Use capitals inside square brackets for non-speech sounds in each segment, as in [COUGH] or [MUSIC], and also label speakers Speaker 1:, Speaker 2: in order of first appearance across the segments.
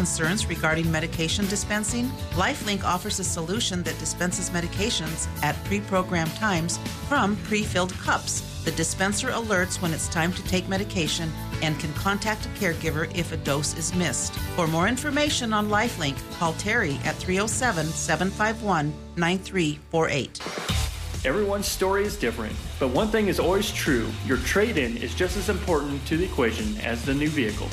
Speaker 1: concerns regarding medication dispensing? LifeLink offers a solution that dispenses medications at pre programmed times from pre filled cups. The dispenser alerts when it's time to take medication and can contact a caregiver if a dose is missed. For more information on LifeLink, call Terry at 307 751 9348.
Speaker 2: Everyone's story is different, but one thing is always true your trade in is just as important to the equation as the new vehicle.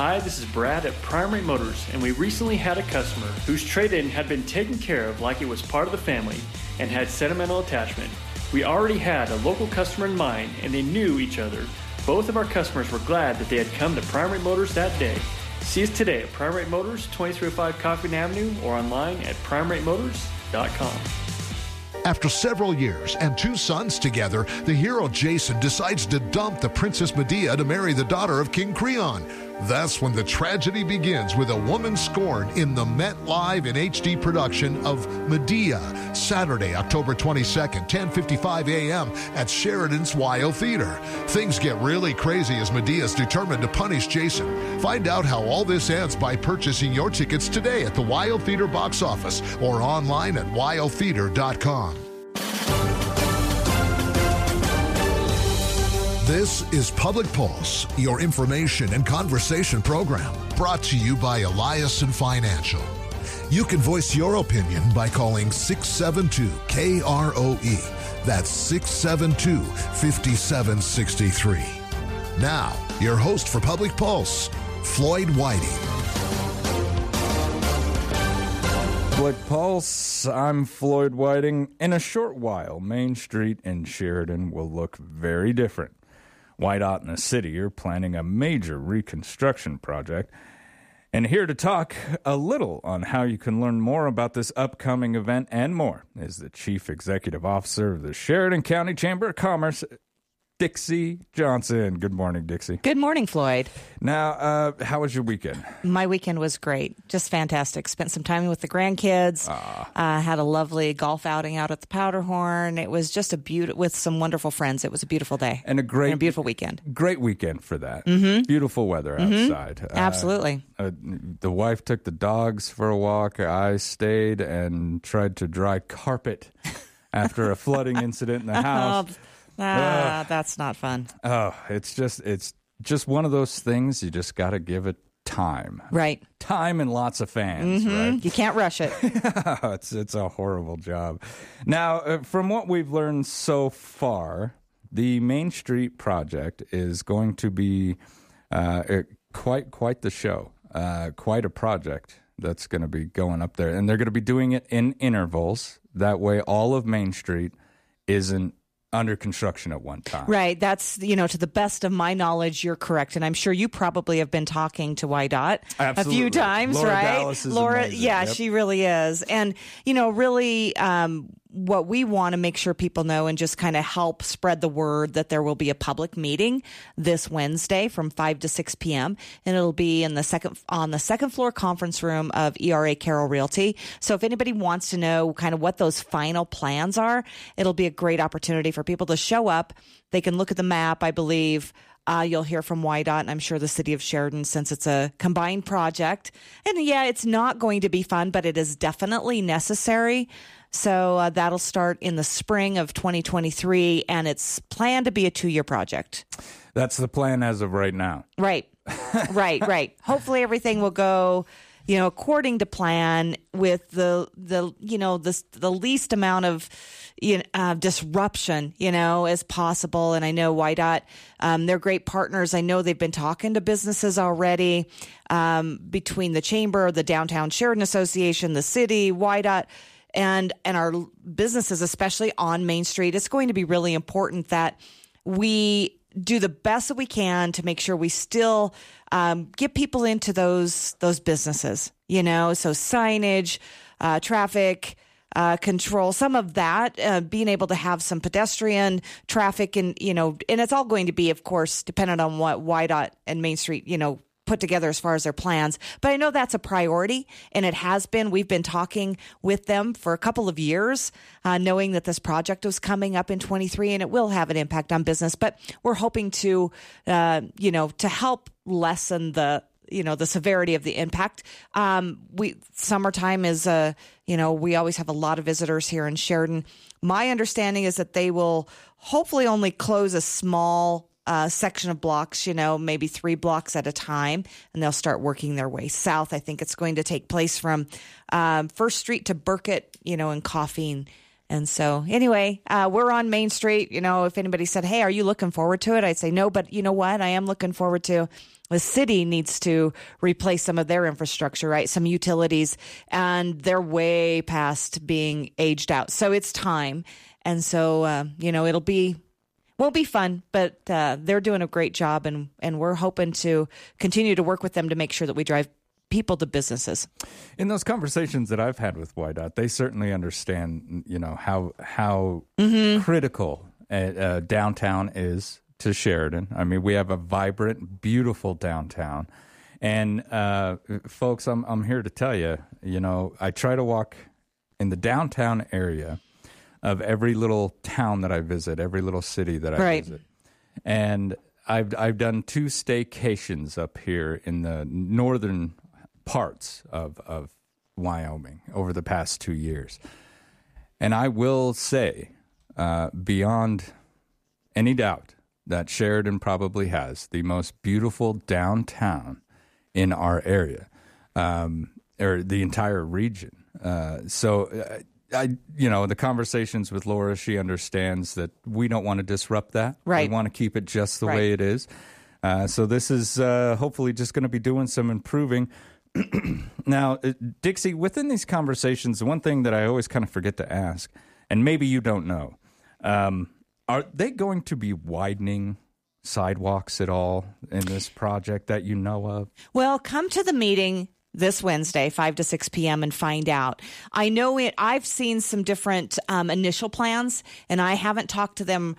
Speaker 2: Hi, this is Brad at Primary Motors, and we recently had a customer whose trade in had been taken care of like it was part of the family and had sentimental attachment. We already had a local customer in mind, and they knew each other. Both of our customers were glad that they had come to Primary Motors that day. See us today at Primary Motors, 2305 Coffeen Avenue, or online at primarymotors.com.
Speaker 3: After several years and two sons together, the hero Jason decides to dump the Princess Medea to marry the daughter of King Creon. That's when the tragedy begins with a woman scorned in the Met Live in HD production of Medea, Saturday, October 22nd, 10:55 a.m. at Sheridan's WYO Theater. Things get really crazy as Medea is determined to punish Jason. Find out how all this ends by purchasing your tickets today at the WYO Theater box office or online at wyotheater.com. This is Public Pulse, your information and conversation program, brought to you by Eliason Financial. You can voice your opinion by calling 672 KROE. That's 672 5763. Now, your host for Public Pulse, Floyd Whiting.
Speaker 4: Public Pulse, I'm Floyd Whiting. In a short while, Main Street in Sheridan will look very different. Wydot and the city are planning a major reconstruction project. And here to talk a little on how you can learn more about this upcoming event and more is the Chief Executive Officer of the Sheridan County Chamber of Commerce, Dixie Johnson. Good morning, Dixie.
Speaker 5: Good morning, Floyd.
Speaker 4: Now, uh, how was your weekend?
Speaker 5: My weekend was great. Just fantastic. Spent some time with the grandkids. Uh, had a lovely golf outing out at the Powderhorn. It was just a beautiful, with some wonderful friends. It was a beautiful day.
Speaker 4: And a great,
Speaker 5: And a beautiful weekend.
Speaker 4: Great weekend for that. Mm-hmm. Beautiful weather outside. Uh,
Speaker 5: Absolutely.
Speaker 4: uh, the wife took the dogs for a walk. I stayed and tried to dry carpet [LAUGHS] after a flooding incident in the [LAUGHS] house.
Speaker 5: Ah, that's not fun.
Speaker 4: Oh, it's just it's just one of those things you just got to give it time.
Speaker 5: Right.
Speaker 4: Time and lots of fans,
Speaker 5: Mm-hmm.
Speaker 4: right?
Speaker 5: You can't rush it. [LAUGHS]
Speaker 4: it's it's a horrible job. Now, uh, from what we've learned so far, the Main Street project is going to be uh, uh, quite quite the show, uh, quite a project that's going to be going up there, and they're going to be doing it in intervals. That way, all of Main Street isn't under construction at one time.
Speaker 5: Right. That's, you know, to the best of my knowledge, you're correct. And I'm sure you probably have been talking to WYDOT a few times,
Speaker 4: Laura
Speaker 5: right? Laura,
Speaker 4: amazing.
Speaker 5: yeah,
Speaker 4: Yep.
Speaker 5: she really is. And, you know, really, um, what we want to make sure people know and just kind of help spread the word that there will be a public meeting this Wednesday from 5 to 6 p.m. and it'll be in the second on the second floor conference room of ERA Carroll Realty. So if anybody wants to know kind of what those final plans are, it'll be a great opportunity for people to show up. They can look at the map, I believe. Uh, you'll hear from WYDOT and I'm sure the city of Sheridan since it's a combined project. And yeah, it's not going to be fun, but it is definitely necessary. So uh, that'll start in the spring of 2023 and it's planned to be a two year project.
Speaker 4: That's the plan as of right now.
Speaker 5: Right. right, right. [LAUGHS] Hopefully everything will go, you know, according to plan with the the you know, the the least amount of you know, uh, disruption, you know, as possible. And I know WYDOT, um, they're great partners. I know they've been talking to businesses already um, between the chamber, the Downtown Sheridan Association, the city, WYDOT and and our businesses especially on main street it's going to be really important that we do the best that we can to make sure we still um, get people into those those businesses you know? So signage uh, traffic uh, control some of that uh, being able to have some pedestrian traffic and you know and it's all going to be of course dependent on what WYDOT and main street you know put together as far as their plans. But I know that's a priority, and it has been. We've been talking with them for a couple of years, uh, knowing that this project was coming up in 23, and it will have an impact on business. But we're hoping to, uh, you know, to help lessen the you know the severity of the impact. Um, we summertime is a you know we always have a lot of visitors here in Sheridan. My understanding is that they will hopefully only close a small uh, section of blocks, you know, maybe three blocks at a time, and they'll start working their way south. I think it's going to take place from um, First Street to Burkitt, you know, and Coffeen. And so, anyway, uh, we're on Main Street. You know, if anybody said, "Hey, are you looking forward to it?" I'd say no, but you know what? I am looking forward to. The city needs to replace some of their infrastructure, right? Some utilities, and they're way past being aged out. So it's time. And so, uh, you know, it'll be won't be fun, but uh, they're doing a great job, and and we're hoping to continue to work with them to make sure that we drive people to businesses.
Speaker 4: In those conversations that I've had with WYDOT, they certainly understand, you know, how how
Speaker 5: Mm-hmm.
Speaker 4: critical uh, uh, downtown is to Sheridan. I mean, we have a vibrant, beautiful downtown, and uh, folks, I'm I'm here to tell you, you know, I try to walk in the downtown area of every little town that I visit, every little city that I
Speaker 5: Right.
Speaker 4: visit, and I've I've done two staycations up here in the northern parts of of Wyoming over the past two years, and I will say, uh, beyond any doubt, that Sheridan probably has the most beautiful downtown in our area, um, or the entire region. Uh, so. I, you know, the conversations with Laura, she understands that we don't want to disrupt that.
Speaker 5: Right.
Speaker 4: We want to keep it just the
Speaker 5: Right.
Speaker 4: way it is. Uh, so this is uh, hopefully just going to be doing some improving. [CLEARS THROAT] now, uh, Dixie, within these conversations, the one thing that I always kind of forget to ask, and maybe you don't know, um, are they going to be widening sidewalks at all in this project that you know of?
Speaker 5: Well, come to the meeting this Wednesday, 5 to 6 p.m., and find out. I know it, I've seen some different um, initial plans, and I haven't talked to them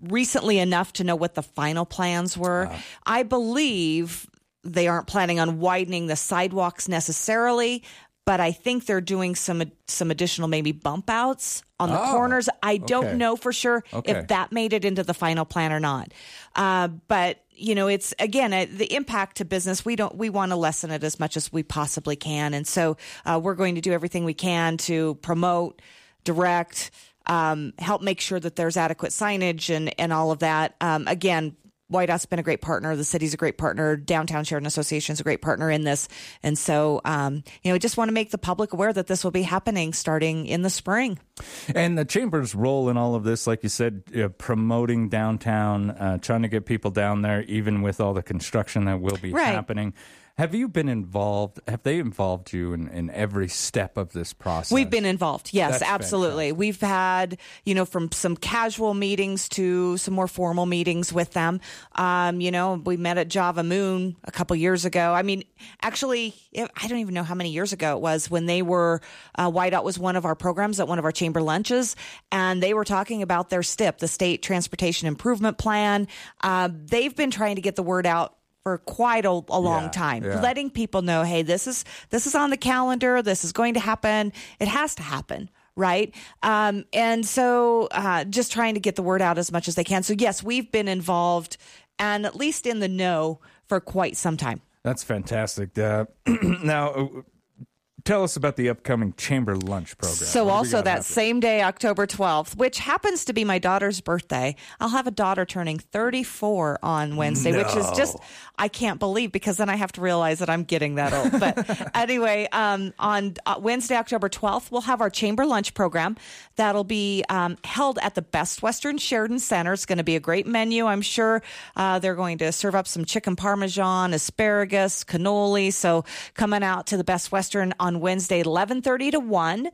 Speaker 5: recently enough to know what the final plans were. I believe they aren't planning on widening the sidewalks necessarily. But I think they're doing some some additional maybe bump outs on the
Speaker 4: Oh,
Speaker 5: corners. I don't
Speaker 4: okay.
Speaker 5: know for sure
Speaker 4: Okay.
Speaker 5: if that made it into the final plan or not. Uh, but you know, it's again uh, the impact to business. We don't we want to lessen it as much as we possibly can, and so uh, we're going to do everything we can to promote, direct, um, help make sure that there's adequate signage and and all of that. Um, again. WYDOT has been a great partner. The city's a great partner. Downtown Sheridan Association is a great partner in this. And so, um, you know, we just want to make the public aware that this will be happening starting in the spring.
Speaker 4: And the chamber's role in all of this, like you said, uh, promoting downtown, uh, trying to get people down there, even with all the construction that will be
Speaker 5: Right.
Speaker 4: happening. Have you been involved? Have they involved you in, in every step of this process?
Speaker 5: We've been involved. Yes,
Speaker 4: That's
Speaker 5: absolutely.
Speaker 4: fantastic.
Speaker 5: We've had, you know, from some casual meetings to some more formal meetings with them. Um, you know, we met at Java Moon a couple years ago. I mean, actually, I don't even know how many years ago it was when they were, uh, WYDOT was one of our programs at one of our chamber lunches, and they were talking about their STIP, the State Transportation Improvement Plan. Uh, they've been trying to get the word out for quite a, a long
Speaker 4: Yeah,
Speaker 5: time
Speaker 4: yeah.
Speaker 5: letting people know hey this is this is on the calendar this is going to happen it has to happen right um, and so uh, just trying to get the word out as much as they can so yes we've been involved and at least in the know for quite some time
Speaker 4: That's fantastic. Uh, [CLEARS THROAT] now, uh, tell us about the upcoming chamber lunch program.
Speaker 5: So also that
Speaker 4: happening?
Speaker 5: same day, October 12th, which happens to be my daughter's birthday, I'll have a daughter turning 34 on Wednesday, which is just I can't believe because then I have to realize that I'm getting that old. But [LAUGHS] anyway, um, on uh, Wednesday, October 12th, we'll have our chamber lunch program that'll be um, held at the Best Western Sheridan Center. It's going to be a great menu. I'm sure uh, they're going to serve up some chicken parmesan, asparagus, cannoli. So coming out to the Best Western on Wednesday, 11:30 to 1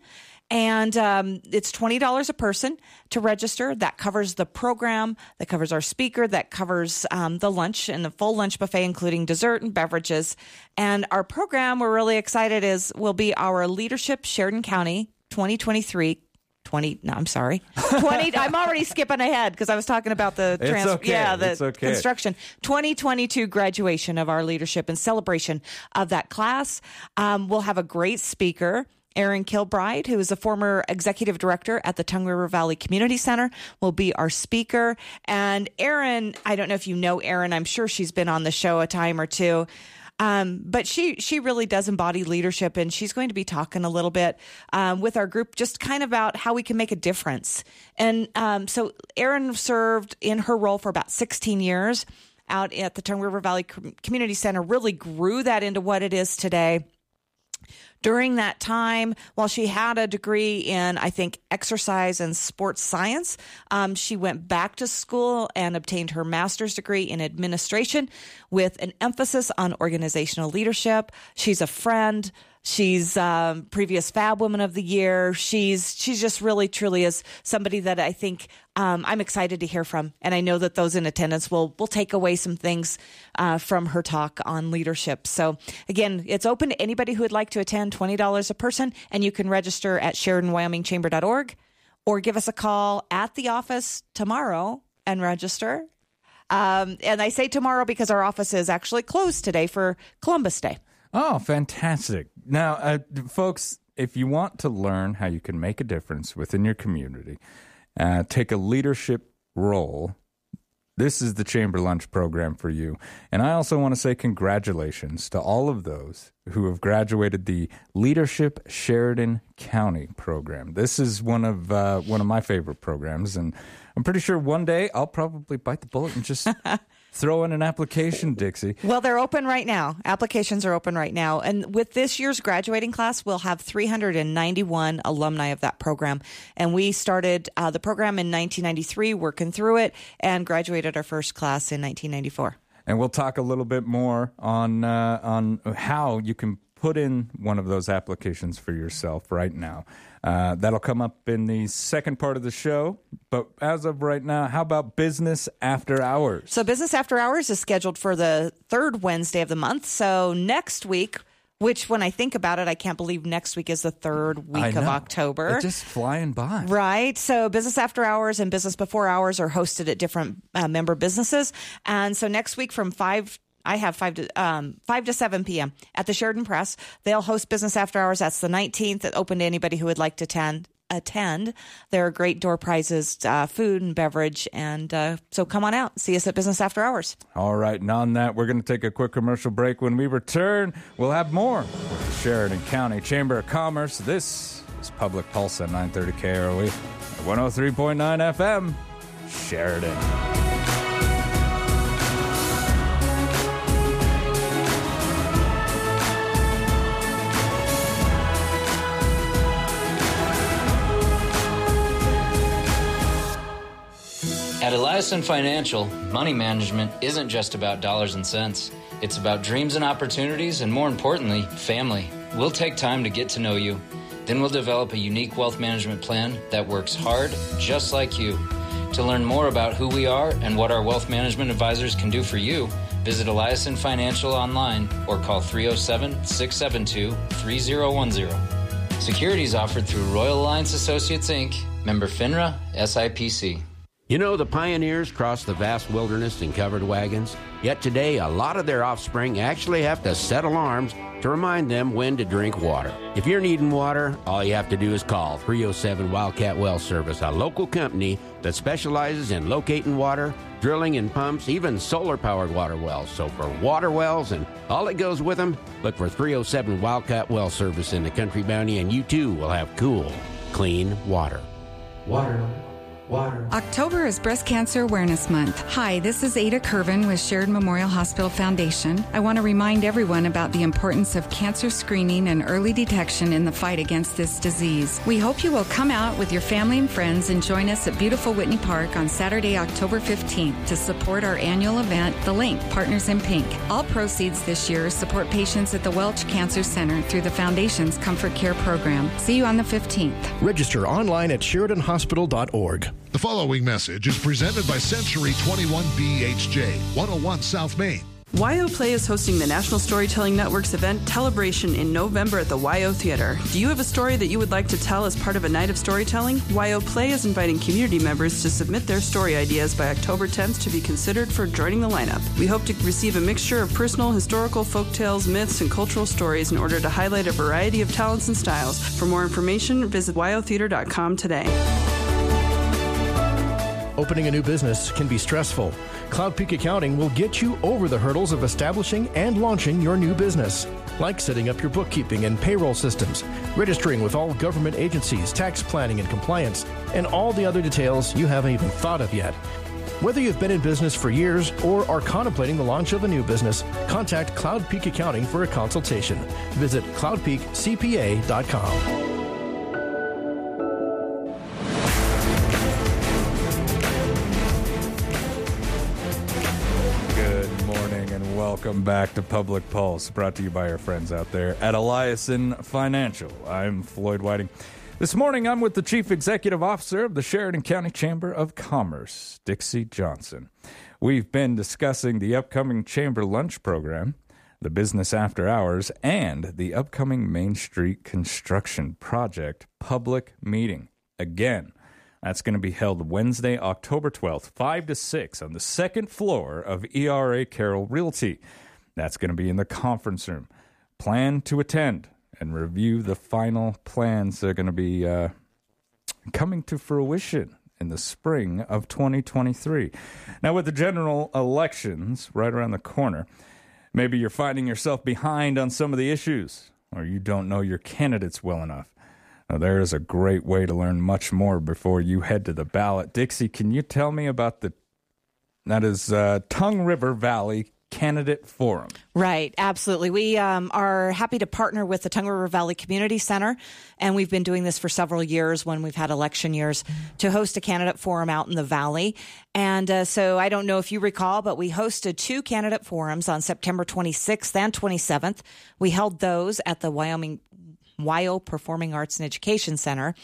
Speaker 5: and um, it's twenty dollars a person to register. That covers the program, that covers our speaker, that covers um, the lunch and the full lunch buffet, including dessert and beverages. And our program, we're really excited, is will be our Leadership Sheridan County 2023. 20 no i'm sorry 20 [LAUGHS] i'm already skipping ahead because i was talking about the trans
Speaker 4: okay.
Speaker 5: yeah the
Speaker 4: okay.
Speaker 5: construction 2022 graduation of our leadership and celebration of that class um, we'll have a great speaker Erin Kilbride, who is a former executive director at the Tongue River Valley Community Center, will be our speaker. And Erin, I don't know if you know Erin, I'm sure she's been on the show a time or two. Um, but she she really does embody leadership, and she's going to be talking a little bit um, with our group, just kind of about how we can make a difference. And um, so, Erin served in her role for about 16 years out at the Tongue River Valley Community Center. Really grew that into what it is today during that time, while she had a degree in, I think, exercise and sports science, um, she went back to school and obtained her master's degree in administration with an emphasis on organizational leadership. She's a friend. She's um, previous Fab Woman of the Year. She's she's just really truly is somebody that I think um, I'm excited to hear from, and I know that those in attendance will will take away some things uh, from her talk on leadership. So again, it's open to anybody who would like to attend. Twenty dollars a person, and you can register at SheridanWyomingChamber.org or give us a call at the office tomorrow and register. Um, and I say tomorrow because our office is actually closed today for Columbus Day.
Speaker 4: Oh, fantastic. Now, uh, folks, if you want to learn how you can make a difference within your community, uh, take a leadership role, this is the Chamber Lunch program for you. And I also want to say congratulations to all of those who have graduated the Leadership Sheridan County program. This is one of uh, one of my favorite programs, and I'm pretty sure one day I'll probably bite the bullet and just [LAUGHS] throw in an application, Dixie.
Speaker 5: Well, they're open right now. Applications are open right now. And with this year's graduating class, we'll have 391 alumni of that program. And we started uh, the program in 1993, working through it, and graduated our first class in 1994.
Speaker 4: And we'll talk a little bit more on uh, on how you can put in one of those applications for yourself right now. Uh, that'll come up in the second part of the show. But as of right now, how about business after hours?
Speaker 5: So, business after hours is scheduled for the third Wednesday of the month. So, next week, which when I think about it, I can't believe next week is the third week of October.
Speaker 4: It's just flying by.
Speaker 5: Right. So business after hours and business before hours are hosted at different uh, member businesses. And so next week from 5 I have five to um, five to seven p.m. at the Sheridan Press. They'll host business after hours. That's the nineteenth. Open to anybody who would like to attend. Attend. There are great door prizes, uh, food and beverage, and uh, so come on out. See us at business after hours.
Speaker 4: All right, and on that, we're going to take a quick commercial break. When we return, we'll have more with the Sheridan County Chamber of Commerce. This is Public Pulse at 930 KROE, 103.9 FM, Sheridan.
Speaker 6: At Eliason Financial, money management isn't just about dollars and cents. It's about dreams and opportunities, and more importantly, family. We'll take time to get to know you. Then we'll develop a unique wealth management plan that works hard, just like you. To learn more about who we are and what our wealth management advisors can do for you, visit Eliason Financial online or call 307 672 3010. Securities offered through Royal Alliance Associates Inc., member FINRA, SIPC.
Speaker 7: You know, the pioneers crossed the vast wilderness in covered wagons, yet today a lot of their offspring actually have to set alarms to remind them when to drink water. If you're needing water, all you have to do is call 307 Wildcat Well Service, a local company that specializes in locating water, drilling and pumps, even solar powered water wells. So for water wells and all that goes with them, look for 307 Wildcat Well Service in the Country Bounty, and you too will have cool, clean water.
Speaker 8: Water water. October is Breast Cancer Awareness Month. Hi, this is Ada Kirven with Sheridan Memorial Hospital Foundation. I want to remind everyone about the importance of cancer screening and early detection in the fight against this disease. We hope you will come out with your family and friends and join us at beautiful Whitney Park on Saturday, October 15th to support our annual event, The Link Partners in Pink. All proceeds this year support patients at the Welch Cancer Center through the Foundation's Comfort Care Program. See you on the 15th.
Speaker 9: Register online at SheridanHospital.org.
Speaker 3: The following message is presented by Century 21 BHJ, 101 South Main.
Speaker 10: YO Play is hosting the National Storytelling Network's event Telebration in November at the WYO Theater. Do you have a story that you would like to tell as part of a night of storytelling? YO Play is inviting community members to submit their story ideas by October 10th to be considered for joining the lineup. We hope to receive a mixture of personal, historical, folk tales, myths, and cultural stories in order to highlight a variety of talents and styles. For more information, visit wyotheater.com today.
Speaker 9: Opening a new business can be stressful. Cloud Peak Accounting will get you over the hurdles of establishing and launching your new business, like setting up your bookkeeping and payroll systems, registering with all government agencies, tax planning and compliance, and all the other details you haven't even thought of yet. Whether you've been in business for years or are contemplating the launch of a new business, contact Cloud Peak Accounting for a consultation. Visit cloudpeakcpa.com.
Speaker 4: welcome back to Public Pulse, brought to you by our friends out there at Eliason Financial. I'm Floyd Whiting. This morning, I'm with the Chief Executive Officer of the Sheridan County Chamber of Commerce, Dixie Johnson. We've been discussing the upcoming Chamber Lunch Program, the Business After Hours, and the upcoming Main Street Construction Project public meeting. Again, that's going to be held Wednesday, October 12th, 5 to 6, on the second floor of ERA Carroll Realty. That's going to be in the conference room. Plan to attend and review the final plans that are going to be uh, coming to fruition in the spring of 2023. Now, with the general elections right around the corner, maybe you're finding yourself behind on some of the issues, or you don't know your candidates well enough. Now, there is a great way to learn much more before you head to the ballot. Dixie, can you tell me about the that is uh, Tongue River Valley Candidate Forum.
Speaker 5: Right, absolutely. We um, are happy to partner with the Tongue River Valley Community Center, and we've been doing this for several years when we've had election years to host a candidate forum out in the valley. And uh, so I don't know if you recall, but we hosted two candidate forums on September 26th and 27th. We held those at the Wyoming WYO Performing Arts and Education Center.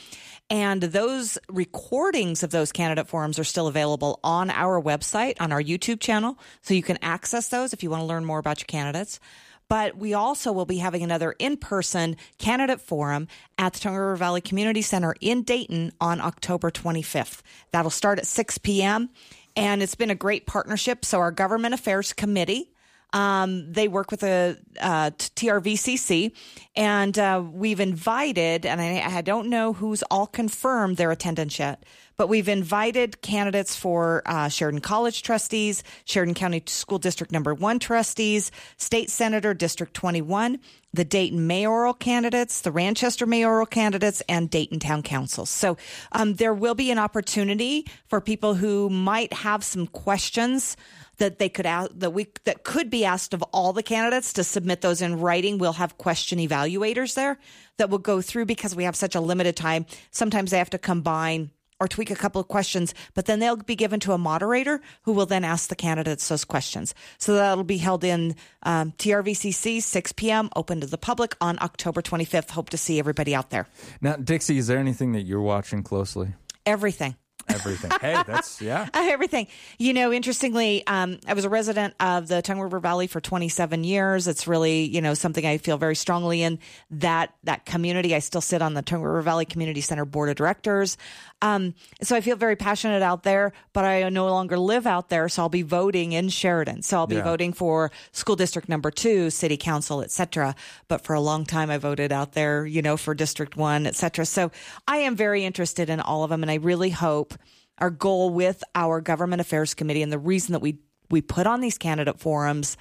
Speaker 5: And those recordings of those candidate forums are still available on our website, on our YouTube channel. So you can access those if you want to learn more about your candidates. But we also will be having another in person candidate forum at the Tongue River Valley Community Center in Dayton on October 25th. That'll start at 6 p.m. And it's been a great partnership. So our Government Affairs Committee, um, they work with a uh, TRVCC, and uh, we've invited, and I, I, don't know who's all confirmed their attendance yet, but we've invited candidates for uh, Sheridan College trustees, Sheridan County School District Number One trustees, State Senator District 21, the Dayton mayoral candidates, the Ranchester mayoral candidates, and Dayton Town Councils. So um, there will be an opportunity for people who might have some questions that they could ask that we that could be asked of all the candidates to submit those in writing. We'll have question evaluators there that will go through because we have such a limited time. Sometimes they have to combine or tweak a couple of questions, but then they'll be given to a moderator who will then ask the candidates those questions. So that'll be held in um, TRVCC, 6 p.m., open to the public on October 25th. Hope to see everybody out there.
Speaker 4: Now, Dixie, is there anything that you're watching closely?
Speaker 5: Everything.
Speaker 4: Everything. hey, that's yeah. [LAUGHS]
Speaker 5: Everything. You know, interestingly, um, I was a resident of the Tongue River Valley for 27 years. It's really, you know, something I feel very strongly in that that community. I still sit on the Tongue River Valley Community Center board of directors. Um, so I feel very passionate out there, but I no longer live out there. So I'll be voting in Sheridan. So I'll be yeah. voting for school district number two, city council, etc. But for a long time, I voted out there, you know, for district one, etc. So I am very interested in all of them. And I really hope our goal with our government affairs committee and the reason that we, we put on these candidate forums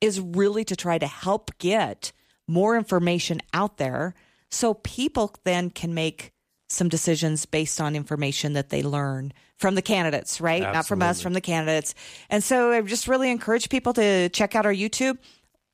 Speaker 5: is really to try to help get more information out there so people then can make some decisions based on information that they learn from the candidates, right? Absolutely. Not from us, from the candidates. And so I just really encourage people to check out our YouTube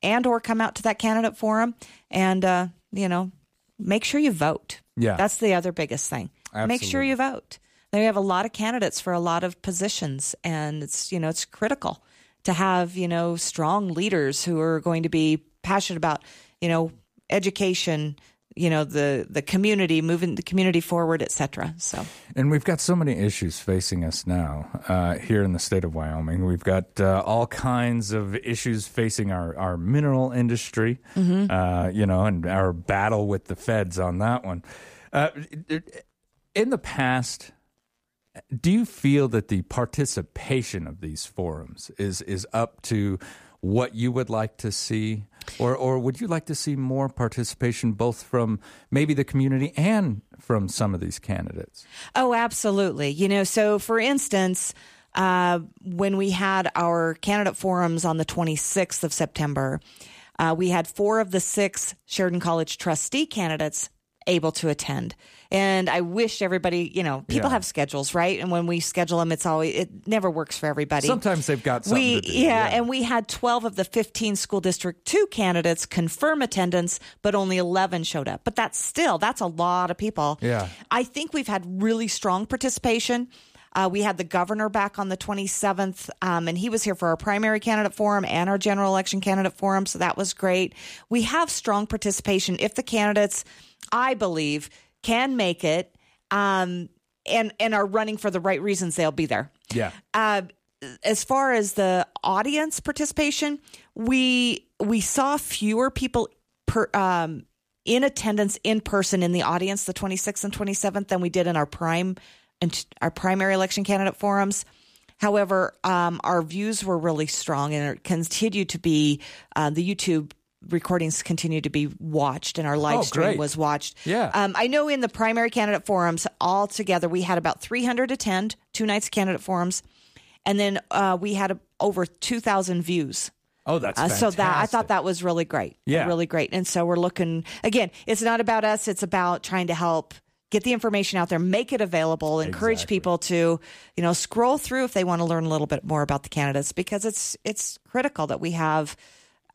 Speaker 5: and or come out to that candidate forum and uh, you know, make sure you vote.
Speaker 4: Yeah.
Speaker 5: That's the other biggest thing.
Speaker 4: Absolutely.
Speaker 5: Make sure you vote. We have a lot of candidates for a lot of positions and it's you know, it's critical to have, you know, strong leaders who are going to be passionate about, you know, education, you know the the community moving the community forward etc so.
Speaker 4: And we've got so many issues facing us now uh, here in the state of wyoming. We've got uh, all kinds of issues facing our, our mineral industry mm-hmm. uh, you know and our battle with the feds on that one. Uh, in the past do you feel that the participation of these forums is is up to what you would like to see Or, or would you like to see more participation both from maybe the community and from some of these candidates?
Speaker 5: Oh, absolutely. You know, so for instance, uh, when we had our candidate forums on the 26th of September, uh, we had four of the six Sheridan College trustee candidates able to attend. And I wish everybody, you know, people
Speaker 4: Yeah.
Speaker 5: have schedules, right? And when we schedule them, it's always, it never works for everybody.
Speaker 4: Sometimes they've got
Speaker 5: we, Yeah,
Speaker 4: yeah.
Speaker 5: and we had 12 of the 15 school district 2 candidates confirm attendance, but only 11 showed up. But that's still, that's a lot of people.
Speaker 4: Yeah.
Speaker 5: I think we've had really strong participation. Uh, we had the governor back on the 27th, um, and he was here for our primary candidate forum and our general election candidate forum, so that was great. We have strong participation. If the candidates, I believe, can make it um, and and are running for the right reasons, they'll be there.
Speaker 4: Yeah.
Speaker 5: Uh, as far as the audience participation, we we saw fewer people per um, in attendance in person in the audience the 26th and 27th than we did in our prime and our primary election candidate forums. However, um, our views were really strong and it continued to be uh, the YouTube recordings continue to be watched and our live
Speaker 4: Oh,
Speaker 5: stream
Speaker 4: great.
Speaker 5: was watched.
Speaker 4: Yeah.
Speaker 5: Um, I know in the primary candidate forums all together we had about 300 attend two nights of candidate forums, and then uh, we had over 2,000 views.
Speaker 4: Oh, that's
Speaker 5: Uh, so that I thought that was really great.
Speaker 4: Yeah.
Speaker 5: really great. And so we're looking again. It's not about us. It's about trying to help get the information out there, make it available, encourage
Speaker 4: Exactly.
Speaker 5: people to you know scroll through if they want to learn a little bit more about the candidates because it's it's critical that we have.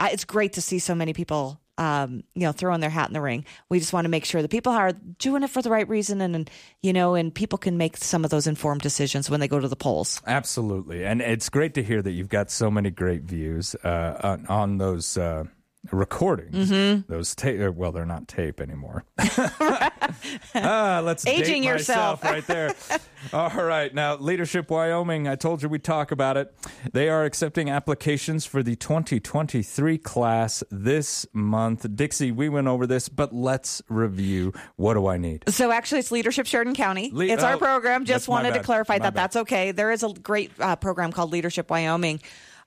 Speaker 5: It's great to see so many people. Um, you know, throwing their hat in the ring. We just want to make sure that people are doing it for the right reason, and, and you know, and people can make some of those informed decisions when they go to the polls.
Speaker 4: Absolutely, and it's great to hear that you've got so many great views uh, on, on those uh, recordings.
Speaker 5: Mm-hmm.
Speaker 4: Those tape, uh, well, they're not tape anymore. [LAUGHS] [LAUGHS] ah, let's
Speaker 5: Aging yourself.
Speaker 4: right there. [LAUGHS] All right, now Leadership Wyoming. I told you we'd talk about it. They are accepting applications for the 2023 class this month. Dixie, we went over this, but let's review. What do I need?
Speaker 5: So actually, it's Leadership Sheridan County.
Speaker 4: Le-
Speaker 5: it's our
Speaker 4: oh,
Speaker 5: program. Just wanted to clarify
Speaker 4: My
Speaker 5: that
Speaker 4: bad.
Speaker 5: that's okay. There is a great uh, program called Leadership Wyoming.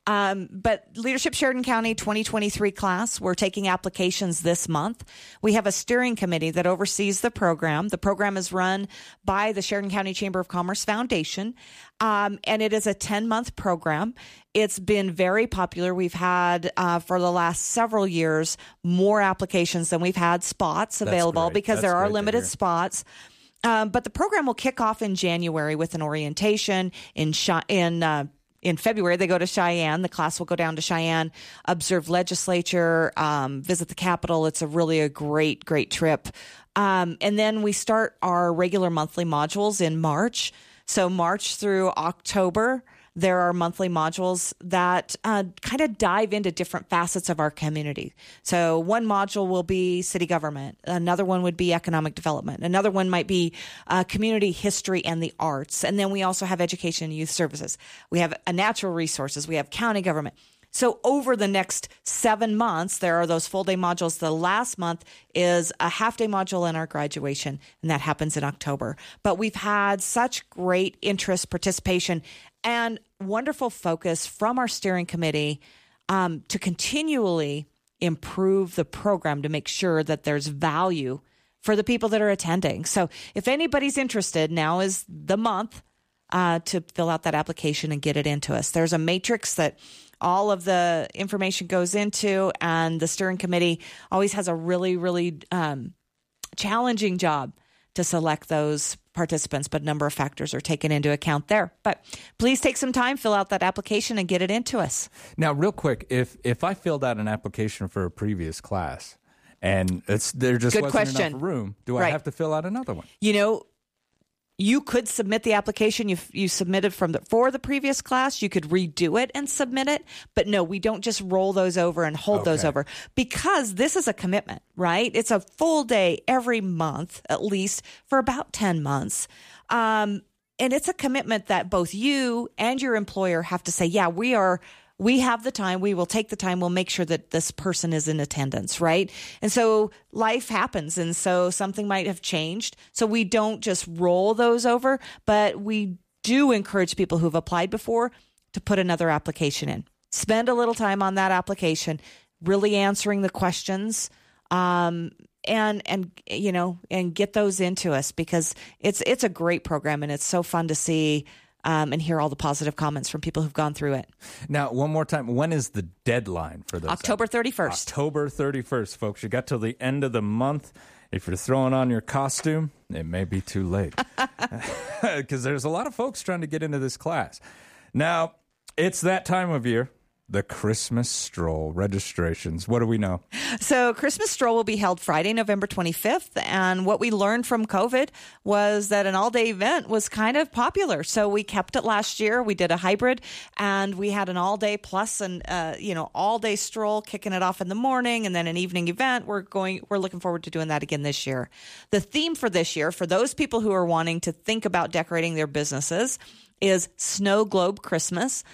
Speaker 5: Um, but Leadership Sheridan County 2023 class, we're taking applications this month. We have a steering committee that oversees the program. The program is run by the Sheridan County Chamber of Commerce Foundation, um, and it is a 10 month program. It's been very popular. We've had uh, for the last several years more applications than we've had spots available because
Speaker 4: That's
Speaker 5: there are limited spots. Um, but the program will kick off in January with an orientation in Chi- in uh, in February. They go to Cheyenne. The class will go down to Cheyenne, observe legislature, um, visit the Capitol. It's a really a great great trip. Um, and then we start our regular monthly modules in March. So March through October. There are monthly modules that uh, kind of dive into different facets of our community. So, one module will be city government, another one would be economic development, another one might be uh, community history and the arts. And then we also have education and youth services. We have uh, natural resources, we have county government. So over the next seven months, there are those full day modules. The last month is a half day module in our graduation, and that happens in October. But we've had such great interest, participation, and wonderful focus from our steering committee um, to continually improve the program to make sure that there's value for the people that are attending. So if anybody's interested, now is the month uh, to fill out that application and get it into us. There's a matrix that all of the information goes into, and the steering committee always has a really, really um, challenging job to select those participants, but a number of factors are taken into account there. But please take some time, fill out that application, and get it into us.
Speaker 4: Now, real quick, if if I filled out an application for a previous class and it's there just
Speaker 5: Good
Speaker 4: wasn't
Speaker 5: question.
Speaker 4: enough room, do I have to fill out another one?
Speaker 5: You know, you could submit the application you you submitted from the for the previous class. You could redo it and submit it, but no, we don't just roll those over and hold those over because this is a commitment, right? It's a full day every month, at least for about ten months. Um, and it's a commitment that both you and your employer have to say, yeah, we are we have the time we will take the time we'll make sure that this person is in attendance right and so life happens and so something might have changed so we don't just roll those over but we do encourage people who've applied before to put another application in spend a little time on that application really answering the questions. Um, and and you know and get those into us because it's it's a great program and it's so fun to see um, and hear all the positive comments from people who've gone through it.
Speaker 4: Now, one more time, when is the deadline for this?
Speaker 5: October 31st.
Speaker 4: October 31st, folks. You got till the end of the month. If you're throwing on your costume, it may be too late [LAUGHS] [LAUGHS] because there's a lot of folks trying to get into this class. Now, it's that time of year the Christmas stroll registrations. What do we know?
Speaker 5: So, Christmas stroll will be held Friday, November 25th. And what we learned from COVID was that an all day event was kind of popular. So, we kept it last year. We did a hybrid and we had an all day plus and, uh, you know, all day stroll, kicking it off in the morning and then an evening event. We're going, we're looking forward to doing that again this year. The theme for this year, for those people who are wanting to think about decorating their businesses, is Snow Globe Christmas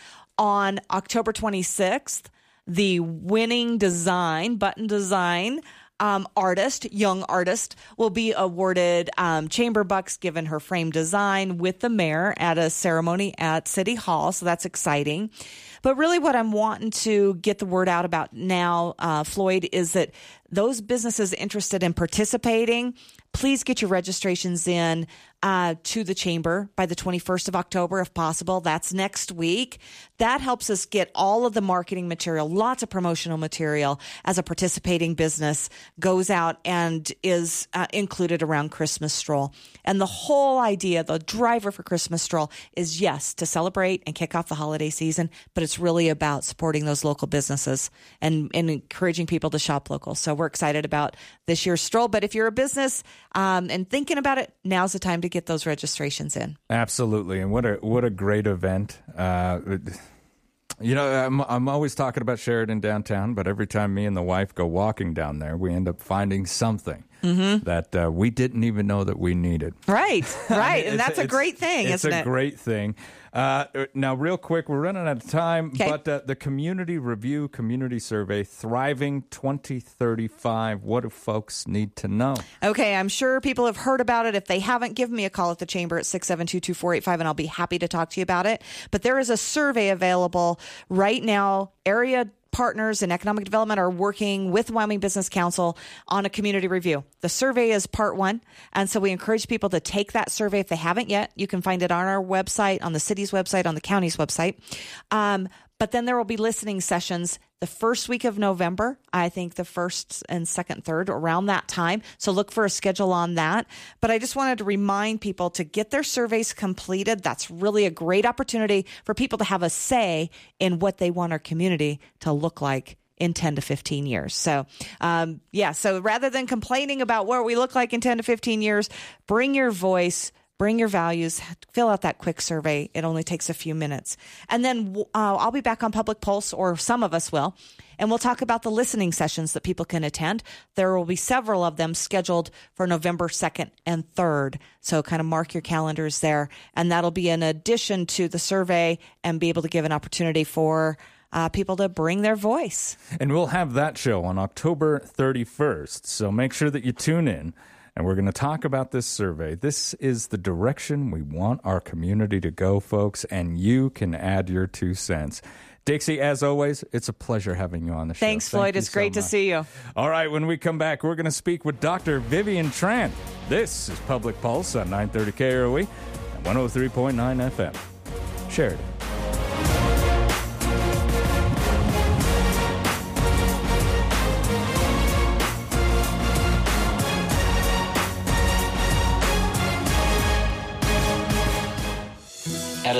Speaker 5: on October 26th, the winning design, button design, um, artist, young artist, will be awarded um, chamber bucks given her frame design with the mayor at a ceremony at City Hall. So that's exciting. But really, what I'm wanting to get the word out about now, uh, Floyd, is that those businesses interested in participating, please get your registrations in uh, to the chamber by the 21st of October, if possible. That's next week. That helps us get all of the marketing material, lots of promotional material as a participating business goes out and is uh, included around Christmas Stroll. And the whole idea, the driver for Christmas Stroll is yes, to celebrate and kick off the holiday season, but it's really about supporting those local businesses and, and encouraging people to shop local. So we're excited about this year's stroll. But if you're a business um, and thinking about it, now's the time to get those registrations in.
Speaker 4: Absolutely, and what a what a great event. Uh, you know, I'm I'm always talking about Sheridan downtown, but every time me and the wife go walking down there, we end up finding something mm-hmm. that uh, we didn't even know that we needed.
Speaker 5: Right, [LAUGHS] right, and that's a great thing,
Speaker 4: it's
Speaker 5: isn't
Speaker 4: it?
Speaker 5: It's
Speaker 4: a great thing. Uh, now, real quick, we're running out of time, okay. but uh, the community review community survey, Thriving 2035. What do folks need to know?
Speaker 5: Okay, I'm sure people have heard about it. If they haven't, give me a call at the chamber at 672 2485 and I'll be happy to talk to you about it. But there is a survey available right now, area partners in economic development are working with Wyoming Business Council on a community review. The survey is part one. And so we encourage people to take that survey if they haven't yet. You can find it on our website, on the city's website, on the county's website. Um, but then there will be listening sessions the first week of November, I think the first and second, third, around that time. So look for a schedule on that. But I just wanted to remind people to get their surveys completed. That's really a great opportunity for people to have a say in what they want our community to look like in 10 to 15 years. So, um, yeah, so rather than complaining about what we look like in 10 to 15 years, bring your voice bring your values, fill out that quick survey. It only takes a few minutes. And then uh, I'll be back on Public Pulse, or some of us will, and we'll talk about the listening sessions that people can attend. There will be several of them scheduled for November 2nd and 3rd. So kind of mark your calendars there. And that'll be in addition to the survey and be able to give an opportunity for uh, people to bring their voice.
Speaker 4: And we'll have that show on October 31st. So make sure that you tune in and we're going to talk about this survey. This is the direction we want our community to go, folks, and you can add your two cents. Dixie, as always, it's a pleasure having you on the show.
Speaker 5: Thanks, Floyd. Thank it's great so to see you.
Speaker 4: All right, when we come back, we're going to speak with Dr. Vivian Tran. This is Public Pulse on 930 KROE and 103.9 FM. Sheridan.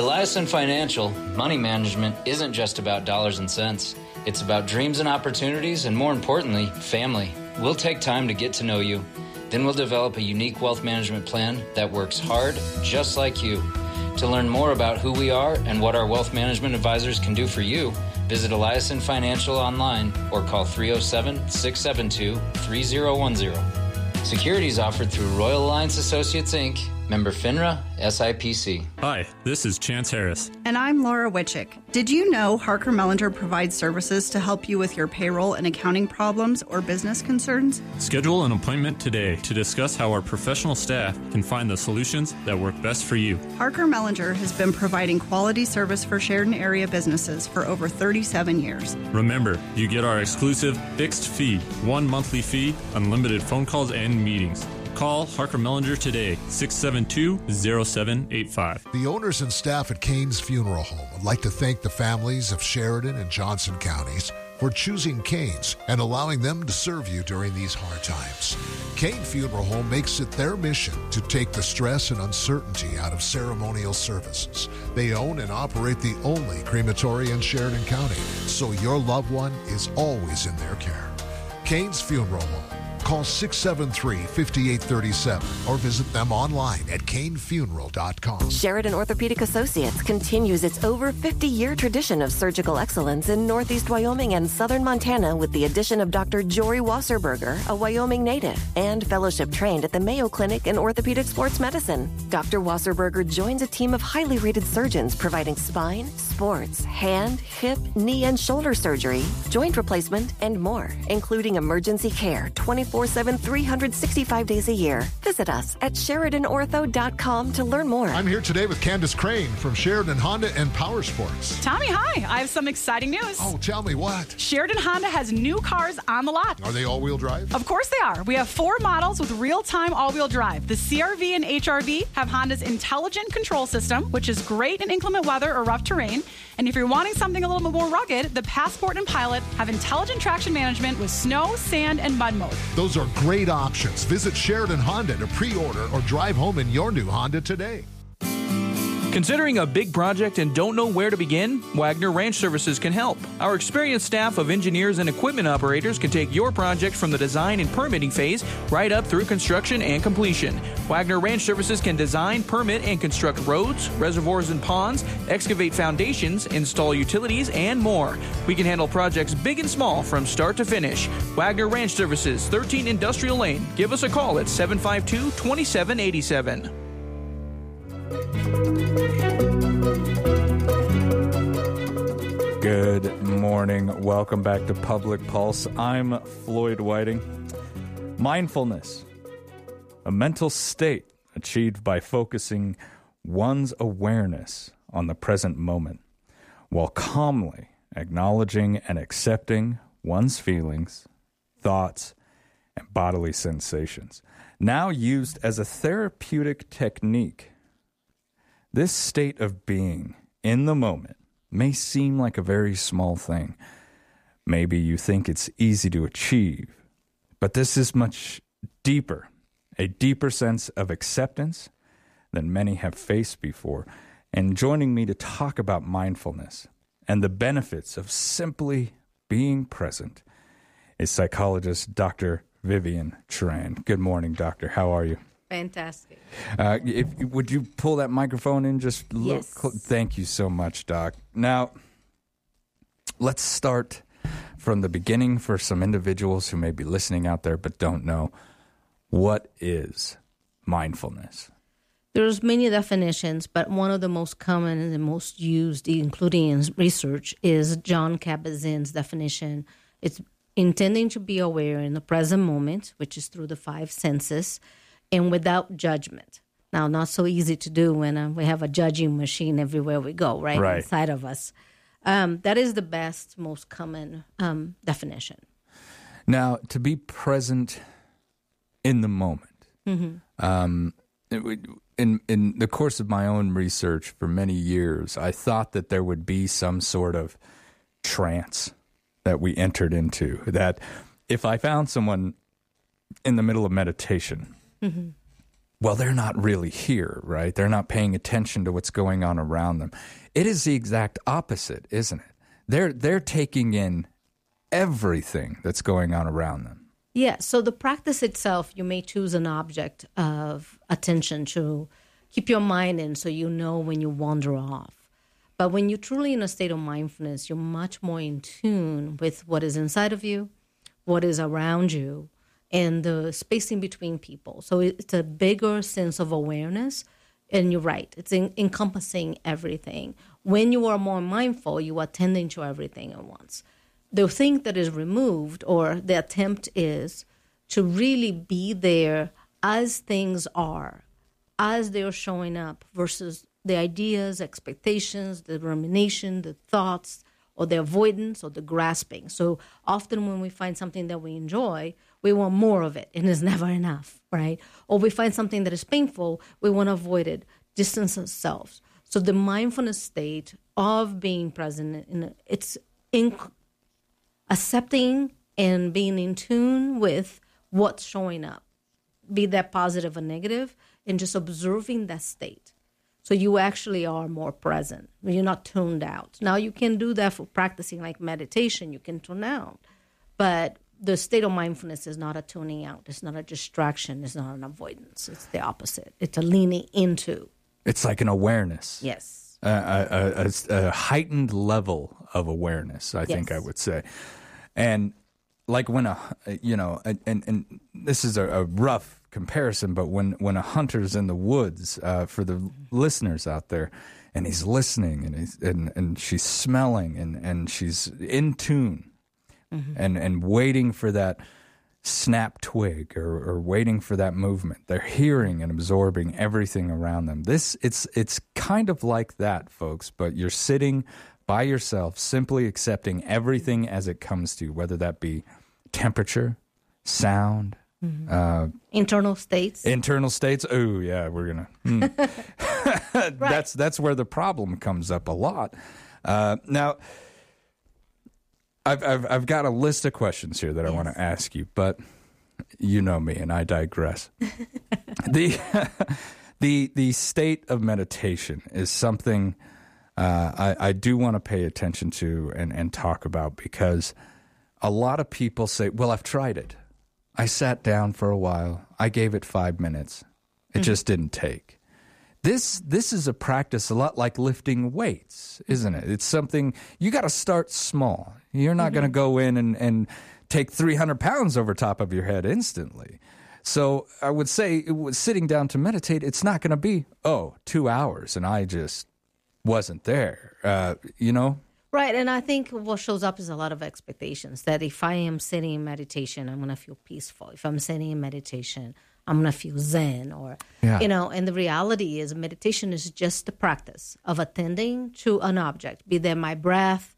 Speaker 6: At Eliason Financial, money management isn't just about dollars and cents. It's about dreams and opportunities, and more importantly, family. We'll take time to get to know you. Then we'll develop a unique wealth management plan that works hard, just like you. To learn more about who we are and what our wealth management advisors can do for you, visit Eliason Financial online or call 307 672 3010. Securities offered through Royal Alliance Associates Inc Member FINRA, SIPC.
Speaker 11: Hi, this is Chance Harris.
Speaker 12: And I'm Laura Witchick. Did you know Harker Mellinger provides services to help you with your payroll and accounting problems or business concerns?
Speaker 11: Schedule an appointment today to discuss how our professional staff can find the solutions that work best for you.
Speaker 12: Harker Mellinger has been providing quality service for Sheridan area businesses for over 37 years.
Speaker 11: Remember, you get our exclusive fixed fee, one monthly fee, unlimited phone calls and meetings. Call Harker Mellinger today, 672 0785.
Speaker 3: The owners and staff at Kane's Funeral Home would like to thank the families of Sheridan and Johnson counties for choosing Kane's and allowing them to serve you during these hard times. Kane Funeral Home makes it their mission to take the stress and uncertainty out of ceremonial services. They own and operate the only crematory in Sheridan County, so your loved one is always in their care. Kane's Funeral Home. Call 673 5837 or visit them online at kanefuneral.com.
Speaker 13: Sheridan Orthopedic Associates continues its over 50 year tradition of surgical excellence in Northeast Wyoming and Southern Montana with the addition of Dr. Jory Wasserberger, a Wyoming native, and fellowship trained at the Mayo Clinic in Orthopedic Sports Medicine. Dr. Wasserberger joins a team of highly rated surgeons providing spine, sports, hand, hip, knee, and shoulder surgery, joint replacement, and more, including emergency care 24 24 7, 365 days a year. Visit us at SheridanOrtho.com to learn more.
Speaker 3: I'm here today with Candace Crane from Sheridan Honda and Power Sports.
Speaker 14: Tommy, hi. I have some exciting news.
Speaker 3: Oh, tell me what?
Speaker 14: Sheridan Honda has new cars on the lot.
Speaker 3: Are they all wheel drive?
Speaker 14: Of course they are. We have four models with real time all wheel drive. The CRV and HRV have Honda's intelligent control system, which is great in inclement weather or rough terrain. And if you're wanting something a little more rugged, the Passport and Pilot have intelligent traction management with snow, sand, and mud mode.
Speaker 3: Those are great options. Visit Sheridan Honda to pre order or drive home in your new Honda today.
Speaker 15: Considering a big project and don't know where to begin? Wagner Ranch Services can help. Our experienced staff of engineers and equipment operators can take your project from the design and permitting phase right up through construction and completion. Wagner Ranch Services can design, permit, and construct roads, reservoirs and ponds, excavate foundations, install utilities, and more. We can handle projects big and small from start to finish. Wagner Ranch Services, 13 Industrial Lane. Give us a call at 752 2787.
Speaker 4: Good morning. Welcome back to Public Pulse. I'm Floyd Whiting. Mindfulness, a mental state achieved by focusing one's awareness on the present moment while calmly acknowledging and accepting one's feelings, thoughts, and bodily sensations. Now used as a therapeutic technique this state of being in the moment may seem like a very small thing. Maybe you think it's easy to achieve, but this is much deeper, a deeper sense of acceptance than many have faced before. And joining me to talk about mindfulness and the benefits of simply being present is psychologist Dr. Vivian Tran. Good morning, doctor. How are you?
Speaker 16: Fantastic.
Speaker 4: Uh, if, would you pull that microphone in just look?
Speaker 16: Yes.
Speaker 4: Cl- thank you so much, Doc. Now, let's start from the beginning for some individuals who may be listening out there but don't know. What is mindfulness?
Speaker 16: There's many definitions, but one of the most common and the most used, including in research, is Jon Kabat-Zinn's definition. It's intending to be aware in the present moment, which is through the five senses and without judgment. Now, not so easy to do when uh, we have a judging machine everywhere we go, right,
Speaker 4: Right.
Speaker 16: inside of us. Um, that is the best, most common um, definition.
Speaker 4: Now, to be present in the moment.
Speaker 16: Mhm.
Speaker 4: Um, it in in the course of my own research for many years, I thought that there would be some sort of trance that we entered into. That if I found someone in the middle of meditation,
Speaker 16: Mm-hmm.
Speaker 4: well, they're not really here, right? They're not paying attention to what's going on around them. It is the exact opposite, isn't it? They're they're taking in everything that's going on around them.
Speaker 16: Yeah, so the practice itself, you may choose an object of attention to keep your mind in so you know when you wander off. But when you're truly in a state of mindfulness, you're much more in tune with what is inside of you, what is around you, and the spacing between people. So it's a bigger sense of awareness. And you're right, it's in, encompassing everything. When you are more mindful, you are tending to everything at once. The thing that is removed, or the attempt is to really be there as things are, as they're showing up, versus the ideas, expectations, the rumination, the thoughts, or the avoidance or the grasping. So often when we find something that we enjoy, we want more of it and it's [LAUGHS] never enough, right? Or we find something that is painful, we want to avoid it, distance ourselves. So the mindfulness state of being present, in, it's in accepting and being in tune with what's showing up, be that positive or negative, and just observing that state. So you actually are more present. You're not tuned out. Now you can do that for practicing like meditation. You can tune out, but the state of mindfulness is not a tuning out. It's not a distraction. It's not an avoidance. It's the opposite. It's a leaning into.
Speaker 4: It's like an awareness.
Speaker 16: Yes.
Speaker 4: A, a, a, a heightened level of awareness, I yes. think I would say. And like when a, you know, and, and this is a, rough comparison, but when, when a hunter's in the woods, uh, for the listeners out there, and he's listening and, he's, and, and she's smelling and, and she's in tune mm-hmm. and and waiting for that snap twig or, or waiting for that movement. They're hearing and absorbing everything around them. This it's it's kind of like that, folks, but you're sitting by yourself, simply accepting everything as it comes to you, whether that be temperature, sound,
Speaker 16: Mm-hmm. Uh, internal states.
Speaker 4: Internal states. Oh yeah, we're gonna. Mm. [LAUGHS] [LAUGHS] right. That's that's where the problem comes up a lot. Uh, now, I've, I've, I've got a list of questions here that yes. I want to ask you, but you know me and I digress. [LAUGHS] the [LAUGHS] the the state of meditation is something uh, I, I do want to pay attention to and, and talk about because a lot of people say, "Well, I've tried it. I sat down for a while. I gave it five minutes. It mm-hmm. just didn't take." This this is a practice a lot like lifting weights, isn't it? It's something you got to start small. You're not mm-hmm. going to go in and, and take 300 pounds over top of your head instantly. So I would say, sitting down to meditate, it's not going to be oh two hours, and I just wasn't there. Uh, you know.
Speaker 16: Right, and I think what shows up is a lot of expectations. That if I am sitting in meditation, I'm going to feel peaceful. If I'm sitting in meditation, I'm going to feel zen or, yeah. you know, and the reality is meditation is just the practice of attending to an object, be that my breath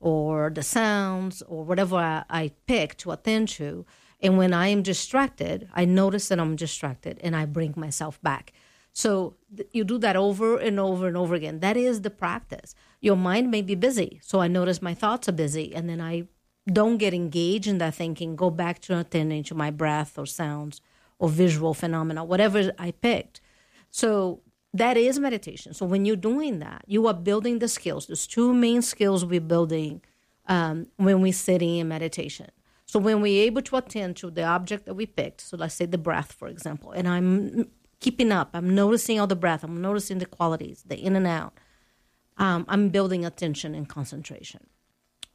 Speaker 16: or the sounds or whatever I, I pick to attend to. And when I am distracted, I notice that I'm distracted and I bring myself back. So th- you do that over and over and over again. That is the practice. Your mind may be busy. So I notice my thoughts are busy and then I don't get engaged in that thinking, go back to attending to my breath or sounds or visual phenomena, whatever I picked. So that is meditation. So when you're doing that, you are building the skills. There's two main skills we're building um, when we're sitting in meditation. So when we're able to attend to the object that we picked, so let's say the breath, for example, and I'm keeping up, I'm noticing all the breath, I'm noticing the qualities, the in and out. Um, I'm building attention and concentration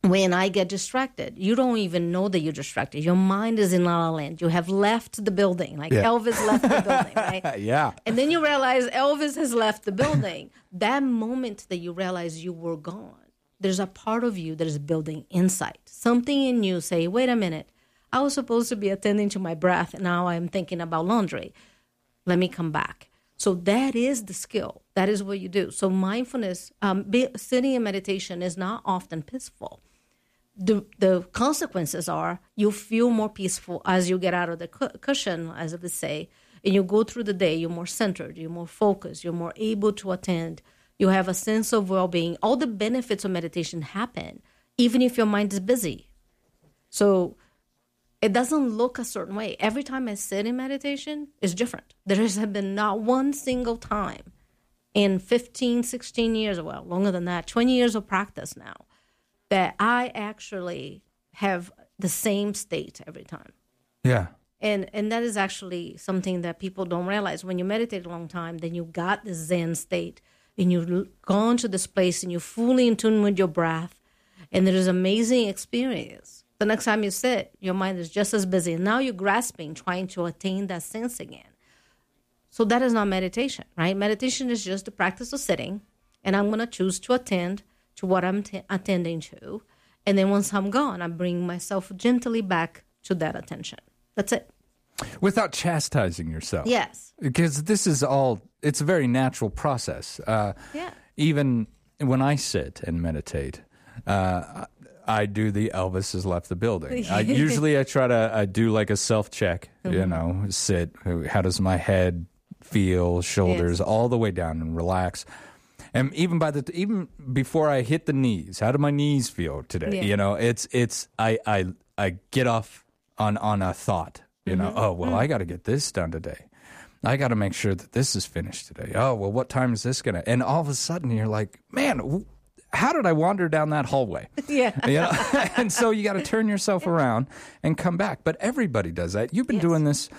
Speaker 16: when I get distracted, you don't even know that you're distracted. Your mind is in La La Land. You have left the building, like yeah. Elvis left the building, [LAUGHS] right?
Speaker 4: yeah.
Speaker 16: And then you realize Elvis has left the building. that moment that you realize you were gone, there's a part of you that is building insight. Something in you say, wait a minute, I was supposed to be attending to my breath, and now I'm thinking about laundry. Let me come back. So that is the skill. That is what you do. So mindfulness, um, be, sitting in meditation is not often peaceful the the consequences are you feel more peaceful as you get out of the cu- cushion, as would say, and you go through the day. You're more centered. You're more focused. You're more able to attend. You have a sense of well being. All the benefits of meditation happen, even if your mind is busy. So it doesn't look a certain way. Every time I sit in meditation, it's different. There has been not one single time in 15, 16 years, well, longer than that, 20 years of practice now, that I actually have the same state every time.
Speaker 4: Yeah.
Speaker 16: And and that is actually something that people don't realize. When you meditate a long time, then you got the Zen state, and you've gone to this place, and you're fully in tune with your breath, and there is amazing experience. The next time you sit, your mind is just as busy. And now you're grasping, trying to attain that sense again. So that is not meditation, right? Meditation is just the practice of sitting, and I'm going to choose to attend to what I'm t- attending to. And then once I'm gone, I bring myself gently back to that attention. That's it.
Speaker 4: Without chastising yourself.
Speaker 16: Yes.
Speaker 4: Because this is all, it's a very natural process. Uh,
Speaker 16: Yeah.
Speaker 4: Even when I sit and meditate, uh, I do the Elvis has left the building. I, [LAUGHS] usually I try to I do like a self check, you
Speaker 16: Mhm.
Speaker 4: know, sit. How does my head feel, shoulders,
Speaker 16: Yes.
Speaker 4: all the way down and relax. And even by the even before I hit the knees, how do my knees feel today?
Speaker 16: Yeah.
Speaker 4: You know, it's it's I I I get off on on a thought. You know,
Speaker 16: Mhm.
Speaker 4: oh well,
Speaker 16: Mm.
Speaker 4: I got to get this done today. I got to make sure that this is finished today. Oh well, what time is this gonna? And all of a sudden, you're like, man, w- how did I wander down that hallway? [LAUGHS]
Speaker 16: Yeah.
Speaker 4: You know? [LAUGHS] and so you got to turn yourself around and come back. But everybody does that. You've been doing this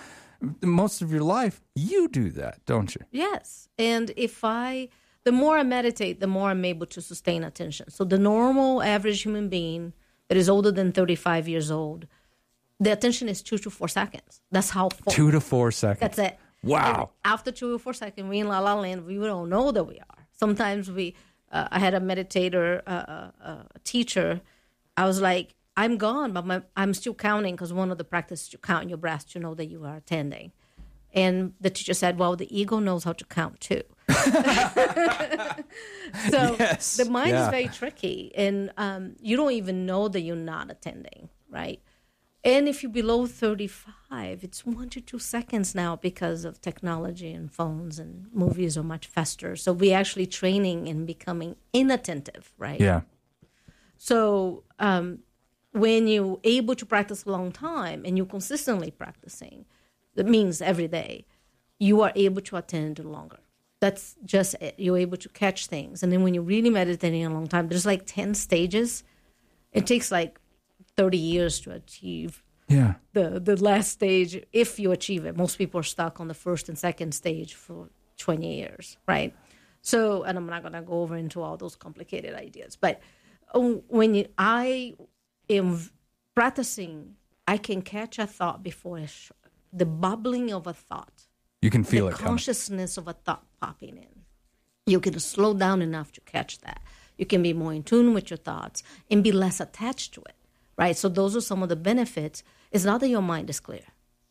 Speaker 4: most of your life. You do that, don't you?
Speaker 16: Yes. And if I, the more I meditate, the more I'm able to sustain attention. So the normal average human being that is older than 35 years old, the attention is two to four seconds. That's how fo-
Speaker 4: Two to four seconds.
Speaker 16: That's it.
Speaker 4: Wow.
Speaker 16: And after two or four seconds, we in La La Land, we don't know that we are. Sometimes we, uh, I had a meditator, uh, uh, uh, teacher. I was like, I'm gone, but my, I'm still counting because one of the practices to count your breath to know that you are attending. And the teacher said, Well, the ego knows how to count too. [LAUGHS] so
Speaker 17: Yes.
Speaker 16: the mind
Speaker 17: Yeah.
Speaker 16: is very tricky, and um, you don't even know that you're not attending, right? And if you're below 35, it's one to two seconds now because of technology and phones and movies are much faster. So we're actually training and becoming inattentive, right?
Speaker 4: Yeah.
Speaker 16: So um, when you're able to practice a long time and you're consistently practicing, that means every day, you are able to attend longer. That's just it. You're able to catch things. And then when you're really meditating a long time, there's like 10 stages. It takes like 30 years to achieve
Speaker 4: Yeah.
Speaker 16: the, the last stage if you achieve it. Most people are stuck on the first and second stage for 20 years, right? So, and I'm not going to go over into all those complicated ideas, but uh, when you, I am practicing, I can catch a thought before the bubbling of a thought,
Speaker 4: You can feel
Speaker 16: the
Speaker 4: it coming.
Speaker 16: consciousness of a thought popping in. You can slow down enough to catch that. You can be more in tune with your thoughts and be less attached to it, right? So those are some of the benefits. It's not that your mind is clear.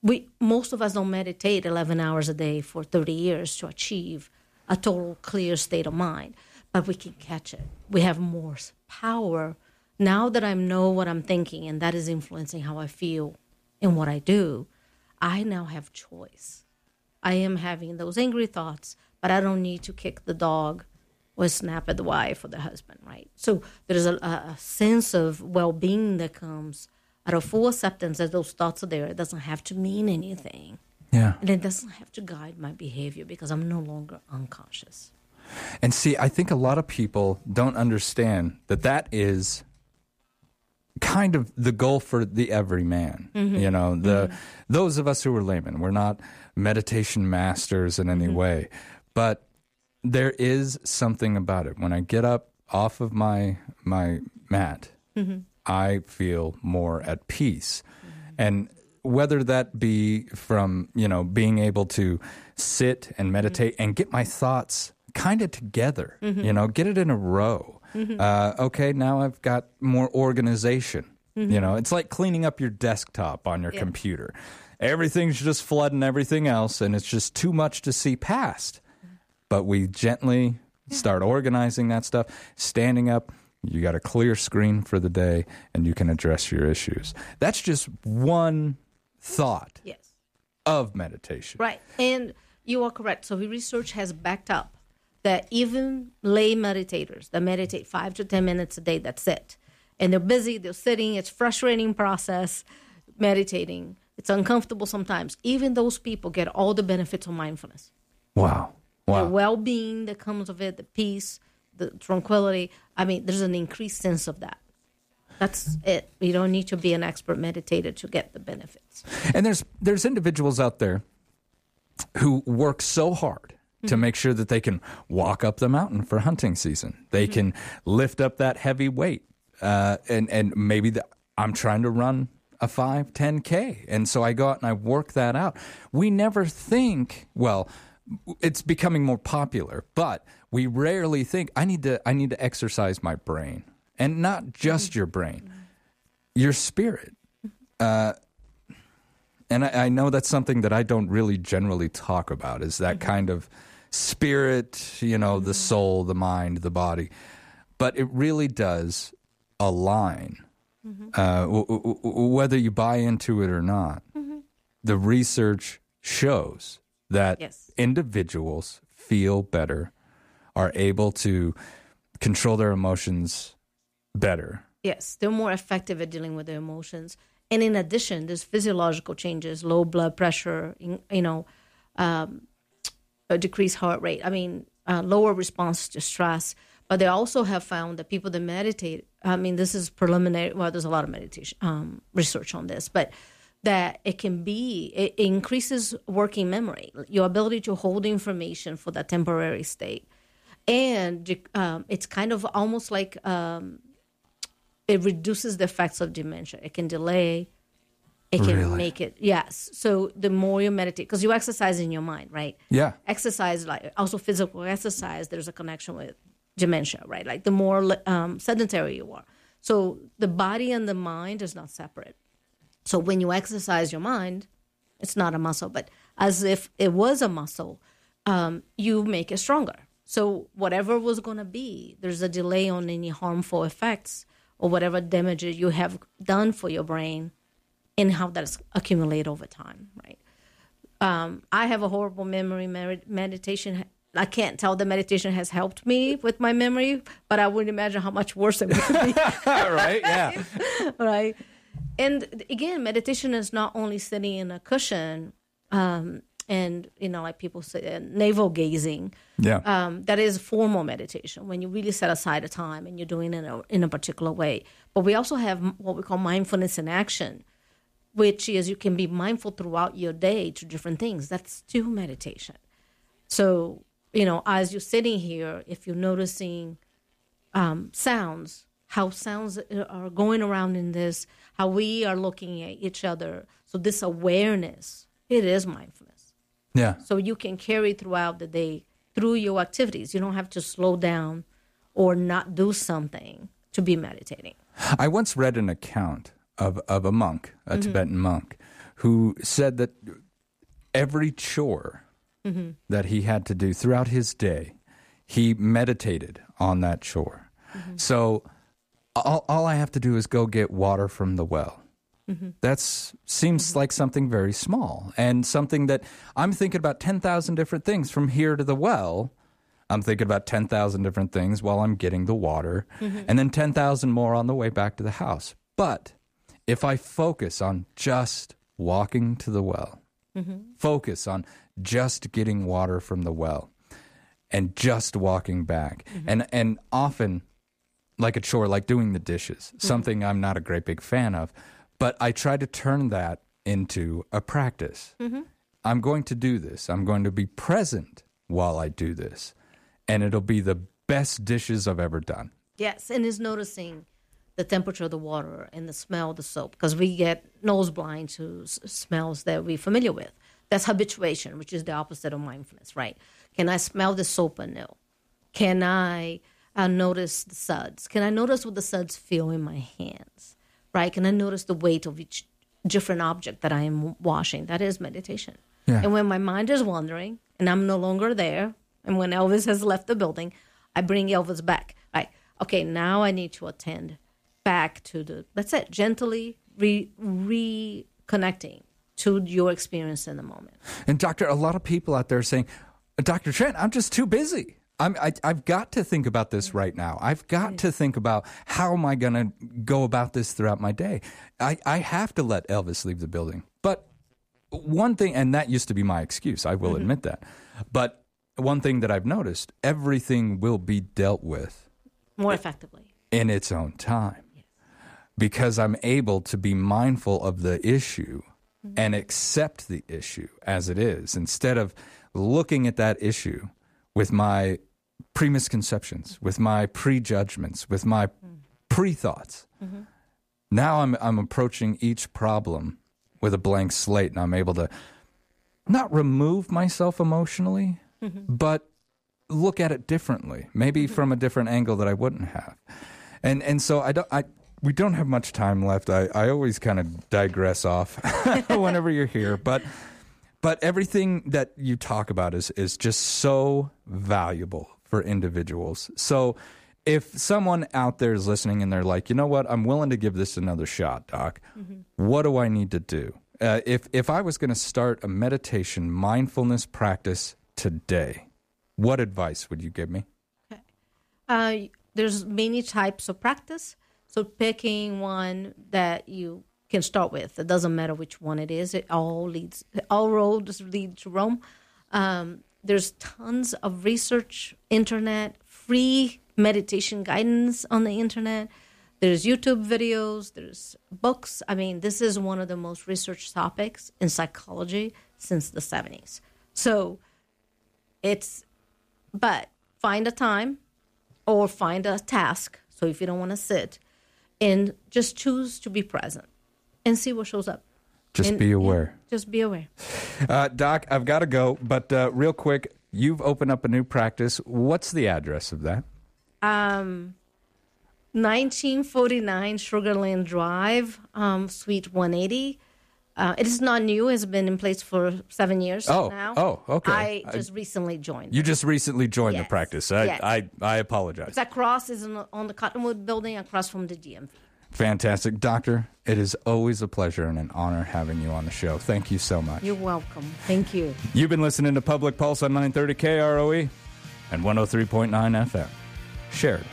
Speaker 16: We most of us don't meditate 11 hours a day for 30 years to achieve a total clear state of mind, but we can catch it. We have more power now that I know what I'm thinking and that is influencing how I feel and what I do. I now have choice. I am having those angry thoughts, but I don't need to kick the dog or snap at the wife or the husband, right? So there's a, a sense of well being that comes out of full acceptance that those thoughts are there. It doesn't have to mean anything.
Speaker 4: Yeah.
Speaker 16: And it doesn't have to guide my behavior because I'm no longer unconscious.
Speaker 4: And see, I think a lot of people don't understand that that is kind of the goal for the everyman.
Speaker 16: Mhm.
Speaker 4: You know, the mm-hmm. those of us who are laymen, we're not meditation masters in any mm-hmm. way, but there is something about it. When I get up off of my my mat,
Speaker 16: Mhm.
Speaker 4: I feel more at peace. Mm-hmm. And whether that be from, you know, being able to sit and meditate and get my thoughts kind of together, you know, get it in a row.
Speaker 17: Mhm.
Speaker 4: Uh, okay, now I've got more organization. You
Speaker 17: Mhm.
Speaker 4: know, it's like cleaning up your desktop on your
Speaker 17: Yeah.
Speaker 4: computer. Everything's just flooding everything else, and it's just too much to see past. But we gently start organizing that stuff, standing up. You got a clear screen for the day, and you can address your issues. That's just one thought
Speaker 16: Yes.
Speaker 4: of meditation.
Speaker 16: Right. And you are correct. So the research has backed up that even lay meditators that meditate five to 10 minutes a day, that's it. And they're busy, they're sitting, it's frustrating process meditating. It's uncomfortable sometimes. Even those people get all the benefits of mindfulness.
Speaker 4: Wow. Wow.
Speaker 16: The well-being that comes of it, the peace, the tranquility. I mean, there's an increased sense of that. That's it. You don't need to be an expert meditator to get the benefits.
Speaker 4: And there's there's individuals out there who work so hard to
Speaker 16: Mhm.
Speaker 4: make sure that they can walk up the mountain for hunting season. They
Speaker 16: Mhm.
Speaker 4: can lift up that heavy weight, uh, and and maybe the, I'm trying to run a 5, 10K. And so I go out and I work that out. We never think, well, it's becoming more popular, but we rarely think I need to I need to exercise my brain. And not just your brain, your spirit. Uh, and I, I, know that's something that I don't really generally talk about is that kind of spirit, you know, the soul, the mind, the body. But it really does align mm-hmm. uh, w- w- whether you buy into it or not. Mm-hmm. The research shows that yes. individuals feel better, are able to control their emotions better.
Speaker 16: Yes, they're more effective at dealing with their emotions. And in addition, there's physiological changes, low blood pressure, you know, um, decreased heart rate. I mean, uh, lower response to stress. But they also have found that people that meditate, I mean, this is preliminary, well, there's a lot of meditation um, research on this, but that it can be, it increases working memory, your ability to hold information for that temporary state. And um, it's kind of almost like um, it reduces the effects of dementia. It can delay, it can really? make it, yes. So the more you meditate, because you exercise in your mind, right?
Speaker 4: Yeah.
Speaker 16: Exercise, like also physical exercise, there's a connection with dementia, right? Like the more um, sedentary you are. So the body and the mind is not separate. So when you exercise your mind, it's not a muscle, but as if it was a muscle, um, you make it stronger. So whatever was going to be, there's a delay on any harmful effects or whatever damage you have done for your brain and how that's accumulated over time, right? Um, I have a horrible memory. Meditation I can't tell the meditation has helped me with my memory, but I wouldn't imagine how much worse it would be. [LAUGHS]
Speaker 4: right? Yeah. [LAUGHS]
Speaker 16: right. And again, meditation is not only sitting in a cushion um, and, you know, like people say, uh, navel gazing.
Speaker 4: Yeah.
Speaker 16: Um, that is formal meditation when you really set aside a time and you're doing it in a, in a particular way. But we also have what we call mindfulness in action, which is you can be mindful throughout your day to different things. That's still meditation. So you know, as you're sitting here, if you're noticing um, sounds, how sounds are going around in this, how we are looking at each other. So this awareness, it is mindfulness.
Speaker 4: Yeah.
Speaker 16: So you can carry throughout the day through your activities. You don't have to slow down or not do something to be meditating.
Speaker 4: I once read an account of, of a monk, a mm-hmm. Tibetan monk, who said that every chore mm-hmm. that he had to do throughout his day, he meditated on that chore. Mm-hmm. So all, all I have to do is go get water from the well. Mm-hmm. That seems mm-hmm. like something very small and something that I'm thinking about 10,000 different things from here to the well. I'm thinking about 10,000 different things while I'm getting the water, mm-hmm. and then 10,000 more on the way back to the house. But if I focus on just walking to the well, mm-hmm. focus on just getting water from the well and just walking back. Mm-hmm. And and often like a chore, like doing the dishes, mm-hmm. something I'm not a great big fan of, but I try to turn that into a practice. Mm-hmm. I'm going to do this. I'm going to be present while I do this. And it'll be the best dishes I've ever done.
Speaker 16: Yes, and is noticing the temperature of the water and the smell of the soap because we get nose blind to s- smells that we're familiar with. That's habituation, which is the opposite of mindfulness, right? Can I smell the soap anew? Can I uh, notice the suds? Can I notice what the suds feel in my hands, right? Can I notice the weight of each different object that I am washing? That is meditation. Yeah. And when my mind is wandering and I'm no longer there, and when Elvis has left the building, I bring Elvis back. Right? Okay, now I need to attend back to the. That's it. Gently re reconnecting to your experience in the moment.
Speaker 4: And doctor, a lot of people out there are saying, Dr. Trent, I'm just too busy. I'm, I, have got to think about this right now. I've got to think about how am I going to go about this throughout my day. I, I have to let Elvis leave the building. But one thing, and that used to be my excuse, I will mm-hmm. admit that. But one thing that I've noticed, everything will be dealt with
Speaker 16: more effectively
Speaker 4: in its own time. Because I'm able to be mindful of the issue mm-hmm. and accept the issue as it is instead of looking at that issue with my premisconceptions, with my prejudgments, with my mm-hmm. pre thoughts. Mm-hmm. Now I'm I'm approaching each problem with a blank slate, and I'm able to not remove myself emotionally,
Speaker 16: Mhm.
Speaker 4: but look at it differently, maybe from a different angle that I wouldn't have. And and so I don't I we don't have much time left. I, I always kind of digress off [LAUGHS] whenever you're here, but but everything that you talk about is is just so valuable for individuals. So if someone out there is listening and they're like, you know what, I'm willing to give this another shot, Doc. What do I need to do? Uh, if if I was going to start a meditation mindfulness practice today, what advice would you give me?
Speaker 16: Uh, there's many types of practice. So picking one that you can start with. It doesn't matter which one it is. It all leads. All roads lead to Rome. Um, there's tons of research, internet, free meditation guidance on the internet. There's YouTube videos. There's books. I mean, this is one of the most researched topics in psychology since the 70s. So it's but find a time or find a task. So if you don't want to sit, and just choose to be present and see what shows up.
Speaker 4: Just
Speaker 16: And-
Speaker 4: be aware.
Speaker 16: just be aware.
Speaker 4: Uh, Doc, I've got to go, but uh, real quick, you've opened up a new practice. What's the address of that?
Speaker 16: Um, 1949 Sugarland Drive, um, Suite 180. Uh, it is not new. It's been in place for seven years
Speaker 4: Oh,
Speaker 16: now.
Speaker 4: oh, okay.
Speaker 16: I
Speaker 4: I-
Speaker 16: just recently joined.
Speaker 4: You just recently joined the practice. I,
Speaker 16: Yes.
Speaker 4: I, I apologize.
Speaker 16: It's across is on the, on the Cottonwood building across from the DMV.
Speaker 4: Fantastic. Doctor, it is always a pleasure and an honor having you on the show. Thank you so much.
Speaker 16: You're welcome. Thank you.
Speaker 4: You've been listening to Public Pulse on 930 KROE and 103.9 FM. Shared.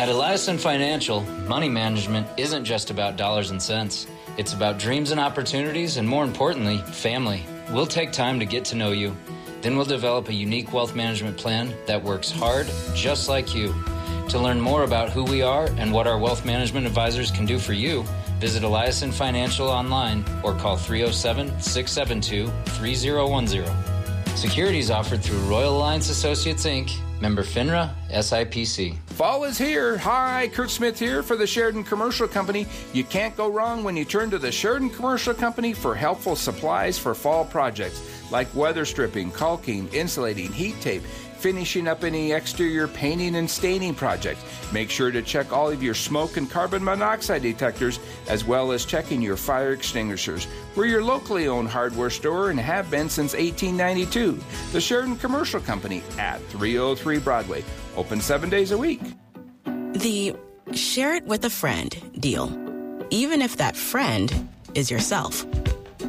Speaker 6: At Eliason Financial, money management isn't just about dollars and cents. It's about dreams and opportunities, and more importantly, family. We'll take time to get to know you. Then we'll develop a unique wealth management plan that works hard, just like you. To learn more about who we are and what our wealth management advisors can do for you, visit Eliason Financial online or call 307 672 3010. Securities offered through Royal Alliance Associates Inc., member FINRA, SIPC.
Speaker 17: Fall is here. Hi, Kurt Smith here for the Sheridan Commercial Company. You can't go wrong when you turn to the Sheridan Commercial Company for helpful supplies for fall projects like weather stripping, caulking, insulating, heat tape, finishing up any exterior painting and staining projects. Make sure to check all of your smoke and carbon monoxide detectors as well as checking your fire extinguishers. We're your locally owned hardware store and have been since 1892. The Sheridan Commercial Company at 303 Broadway. Open seven days a week.
Speaker 18: The share it with a friend deal, even if that friend is yourself.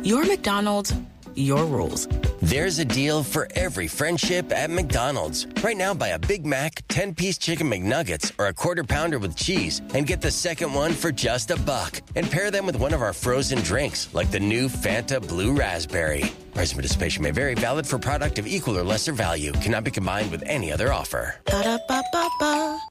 Speaker 18: Your McDonald's, your rules.
Speaker 19: There's a deal for every friendship at McDonald's. Right now, buy a Big Mac, 10 piece chicken McNuggets, or a quarter pounder with cheese, and get the second one for just a buck. And pair them with one of our frozen drinks, like the new Fanta Blue Raspberry. Price participation may vary, valid for product of equal or lesser value, cannot be combined with any other offer.
Speaker 18: Ba-da-ba-ba-ba.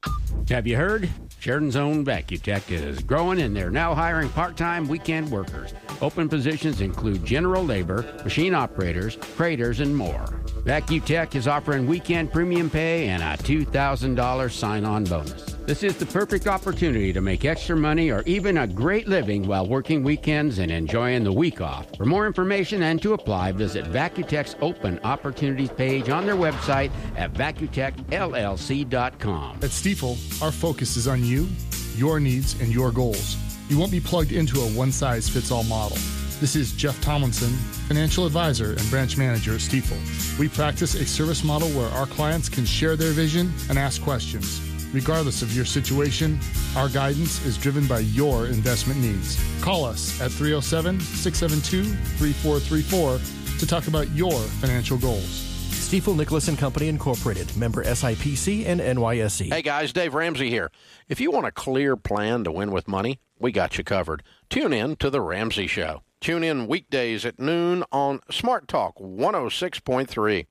Speaker 7: Have you heard? Sheridan's own VacuTech is growing and they're now hiring part time weekend workers. Open positions include general labor, machine operators, craters, and more. VacuTech is offering weekend premium pay and a $2,000 sign on bonus. This is the perfect opportunity to make extra money or even a great living while working weekends and enjoying the week off. For more information and to apply, visit VacuTech's open opportunities page on their website at vacutechllc.com.
Speaker 20: At Stifel, our focus is on you, your needs, and your goals. You won't be plugged into a one size fits all model. This is Jeff Tomlinson, financial advisor and branch manager at Stifel. We practice a service model where our clients can share their vision and ask questions. Regardless of your situation, our guidance is driven by your investment needs. Call us at 307 672 3434 to talk about your financial goals.
Speaker 9: Stifel Nicolaus and Company Incorporated, member SIPC and NYSE.
Speaker 21: Hey guys, Dave Ramsey here. If you want a clear plan to win with money, we got you covered. Tune in to The Ramsey Show. Tune in weekdays at noon on Smart Talk 106.3.